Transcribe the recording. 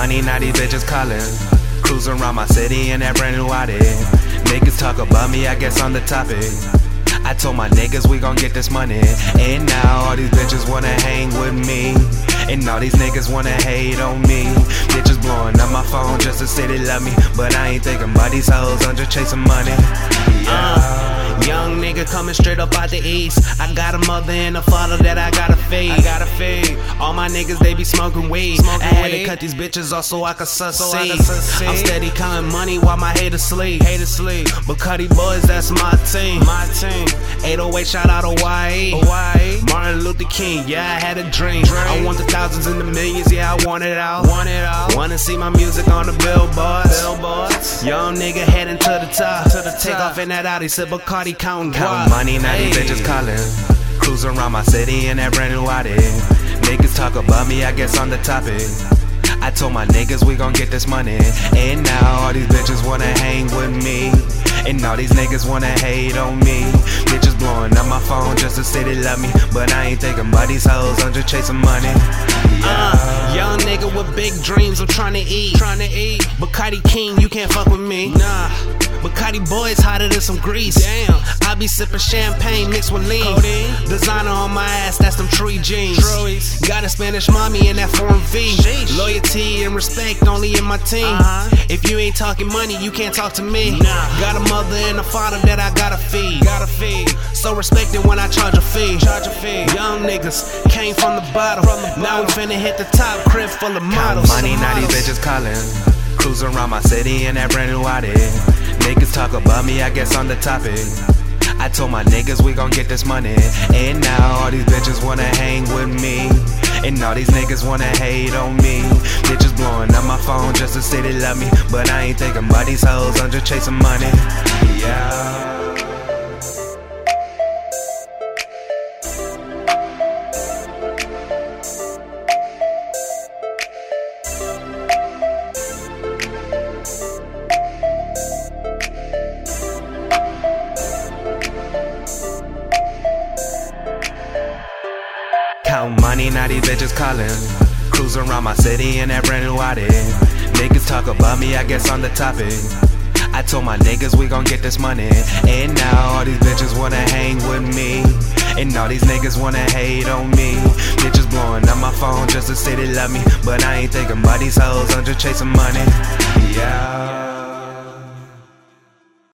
money, now these bitches calling. Cruising around my city in that brand new Audi. Niggas talk about me, I guess I'm the topic. I told my niggas we gon' get this money. And now all these bitches wanna hang with me. And all these niggas wanna hate on me. Bitches blowing up my phone just to say they love me. But I ain't thinking about these hoes, I'm just chasing money. Yeah. Coming straight up out the east. I got a mother and a father that I gotta feed. I gotta feed. All my niggas, they be smoking weed. Smoking I had weed. to cut these bitches off so I could succeed. So I could succeed. I'm steady counting money while my haters sleep. Haters sleep. But Cuddy Boys, that's my team. My team. 808, shout out Hawaii. Hawaii. Martin Luther King, yeah, I had a dream. Dream. I want the thousands and the millions, yeah, I want it all. Want it all. Wanna see my music on the billboards. Billboards. Young nigga heading to the top. To the Take top. off in that Audi, sip Bacardi, counting Counting money, now these bitches calling. Cruising around my city in that brand new Audi. Niggas talk about me, I guess I'm the topic. I told my niggas we gon' get this money. And now all these bitches wanna hang with me. And all these niggas wanna hate on me. Bitches blowing up my phone just to say they love me. But I ain't thinking about these hoes, I'm just chasing money. Uh, young nigga with big dreams, I'm trying to eat. Trying to eat. Bacardi King, you can't fuck with me. Nah. Bacardi boys hotter than some grease. Damn. I be sipping champagne mixed with lean. Codeine. Designer on my ass, that's them tree jeans. Truies. Got a Spanish mommy in that foreign V. Sheesh. Loyalty and respect only in my team. Uh-huh. If you ain't talking money, you can't talk to me. Nah. Got a mother and a father that I gotta feed. Gotta feed. So respect it when I charge a fee. Charge a fee. Young niggas came from the bottom. From the Now we finna hit the top. Crib full of models. Money, now these bitches calling. Cruising around my city in that brand new Audi. Niggas talk about me, I guess I'm the topic. I told my niggas we gon' get this money. And now all these bitches wanna hang with me. And all these niggas wanna hate on me. Bitches blowing up my phone just to say they love me. But I ain't thinking about these hoes, I'm just chasing money. Yeah. Count money, now these bitches calling. Cruising around my city in that brand new Audi. Niggas talk about me, I guess I'm the topic. I told my niggas we gon' get this money. And now all these bitches wanna hang with me. And all these niggas wanna hate on me. Bitches blowing up my phone just to say they love me. But I ain't thinking about these hoes, I'm just chasing money. Yeah.